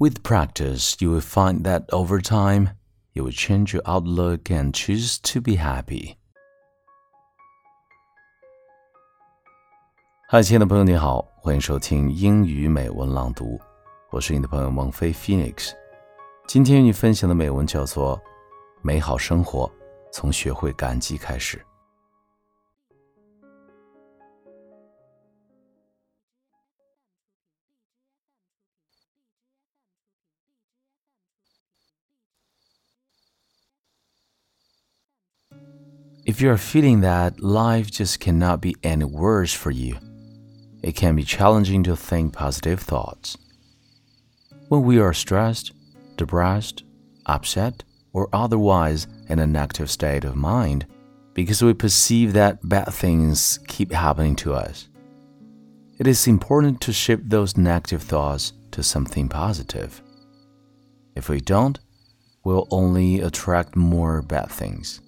With practice, you will find that over time, you will change your outlook and choose to be happy. 嗨，亲爱的朋友，你好，欢迎收听英语美文朗读，我是你的朋友孟非 Phoenix。今天与你分享的美文叫做《美好生活从学会感激开始》。If you're feeling that life just cannot be any worse for you, it can be challenging to think positive thoughts. When we are stressed, depressed, upset, or otherwise in a negative state of mind, because we perceive that bad things keep happening to us, it is important to shift those negative thoughts to something positive. If we don't, we'll only attract more bad things.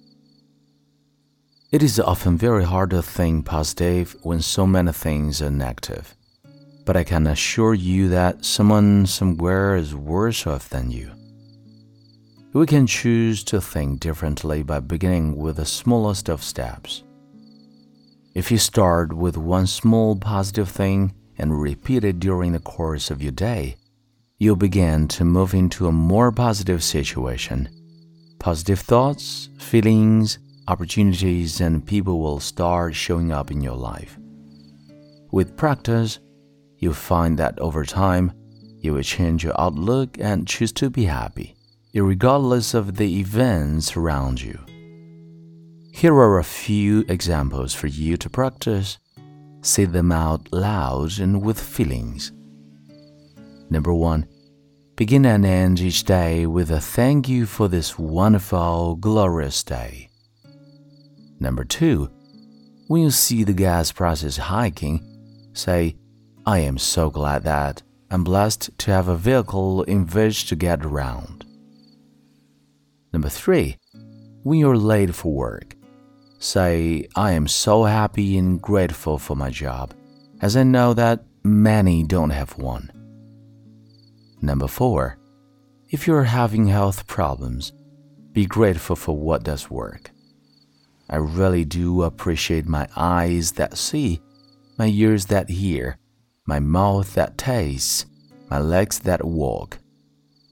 It is often very hard to think positive when so many things are negative. But I can assure you that someone somewhere is worse off than you. We can choose to think differently by beginning with the smallest of steps. If you start with one small positive thing and repeat it during the course of your day, you'll begin to move into a more positive situation. Positive thoughts, feelings, opportunities and people will start showing up in your life. With practice, you'll find that over time, you will change your outlook and choose to be happy, regardless of the events around you. Here are a few examples for you to practice. Say them out loud and with feelings. Number one, begin and end each day with a thank you for this wonderful, glorious day. Number two, when you see the gas prices hiking, say, I am so glad that I'm blessed to have a vehicle in which to get around. Number three, when you're late for work, say, I am so happy and grateful for my job, as I know that many don't have one. Number four, if you're having health problems, be grateful for what does work. I really do appreciate my eyes that see, my ears that hear, my mouth that tastes, my legs that walk,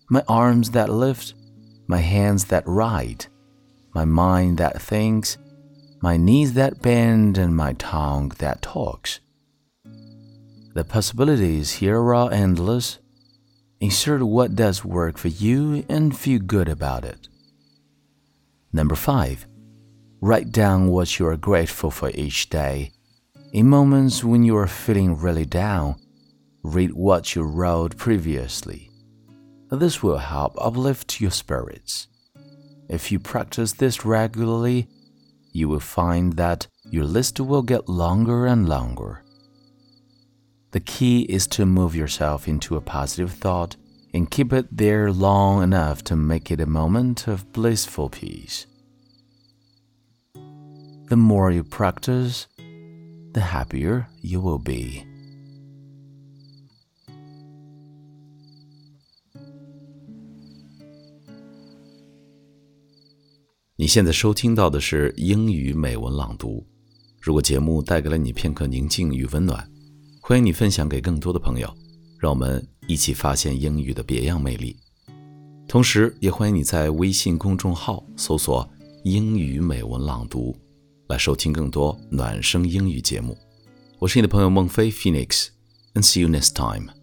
my arms that lift, my hands that write, my mind that thinks, my knees that bend, and my tongue that talks. The possibilities here are endless. Insert what does work for you and feel good about it. Number five, Write down what you are grateful for each day. In moments when you are feeling really down, read what you wrote previously. This will help uplift your spirits. If you practice this regularly, you will find that your list will get longer and longer. The key is to move yourself into a positive thought and keep it there long enough to make it a moment of blissful peace the more you practice, the happier you will be. 你现在收听到的是英语美文朗读。如果节目带给了你片刻宁静与温暖，欢迎你分享给更多的朋友，让我们一起发现英语的别样魅力。同时，也欢迎你在微信公众号搜索“英语美文朗读”。来收听更多暖声英语节目。我是你的朋友孟非 Phoenix，and see you next time。